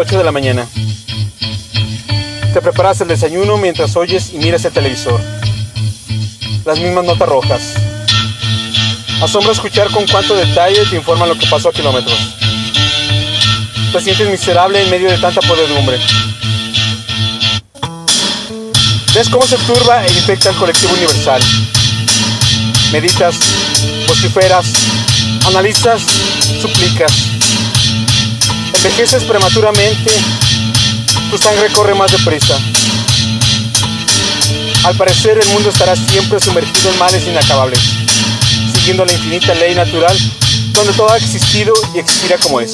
8 de la mañana. Te preparas el desayuno mientras oyes y miras el televisor. Las mismas notas rojas. Asombra escuchar con cuánto detalle te informan lo que pasó a kilómetros. Te sientes miserable en medio de tanta podredumbre. Ves cómo se turba e infecta el colectivo universal. Meditas, vociferas, analizas, suplicas. Envejeces prematuramente, tu sangre corre más deprisa. Al parecer el mundo estará siempre sumergido en males inacabables, siguiendo la infinita ley natural donde todo ha existido y existirá como es.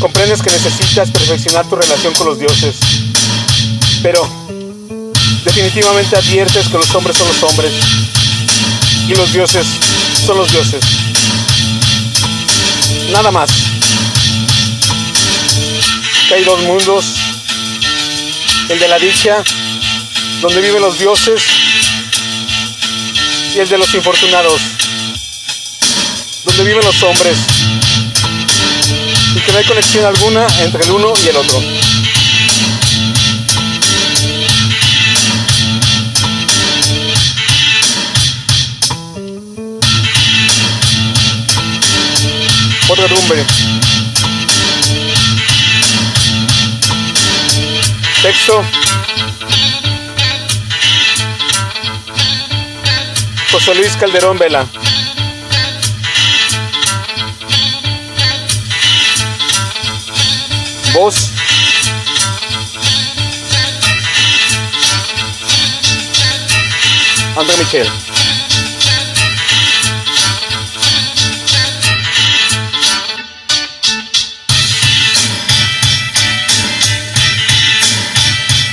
Comprendes que necesitas perfeccionar tu relación con los dioses, pero definitivamente adviertes que los hombres son los hombres y los dioses son los dioses. Nada más. Que hay dos mundos, el de la dicha, donde viven los dioses, y el de los infortunados, donde viven los hombres, y que no hay conexión alguna entre el uno y el otro. Podredumbre. Texto. José Luis Calderón Vela. Voz. André Michel.